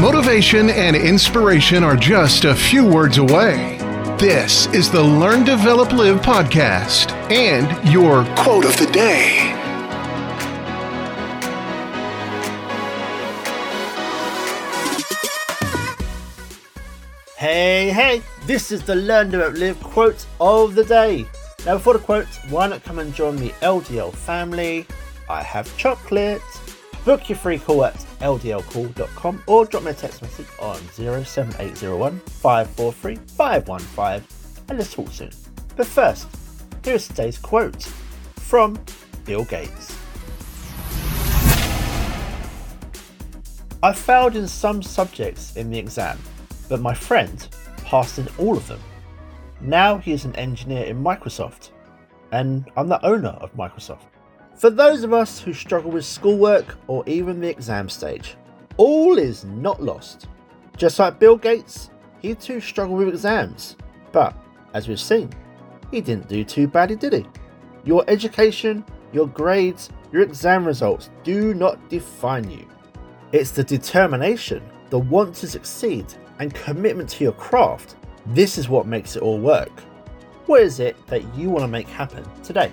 Motivation and inspiration are just a few words away. This is the Learn, Develop, Live podcast and your quote of the day. Hey, hey, this is the Learn, Develop, Live quote of the day. Now, before the quote, why not come and join the LDL family? I have chocolate. Book your free call at ldlcall.com or drop me a text message on 07801 543 515 and let's talk soon. But first, here's today's quote from Bill Gates. I failed in some subjects in the exam, but my friend passed in all of them. Now he is an engineer in Microsoft, and I'm the owner of Microsoft. For those of us who struggle with schoolwork or even the exam stage, all is not lost. Just like Bill Gates, he too struggled with exams, but as we've seen, he didn't do too badly, did he? Your education, your grades, your exam results do not define you. It's the determination, the want to succeed, and commitment to your craft. This is what makes it all work. What is it that you want to make happen today?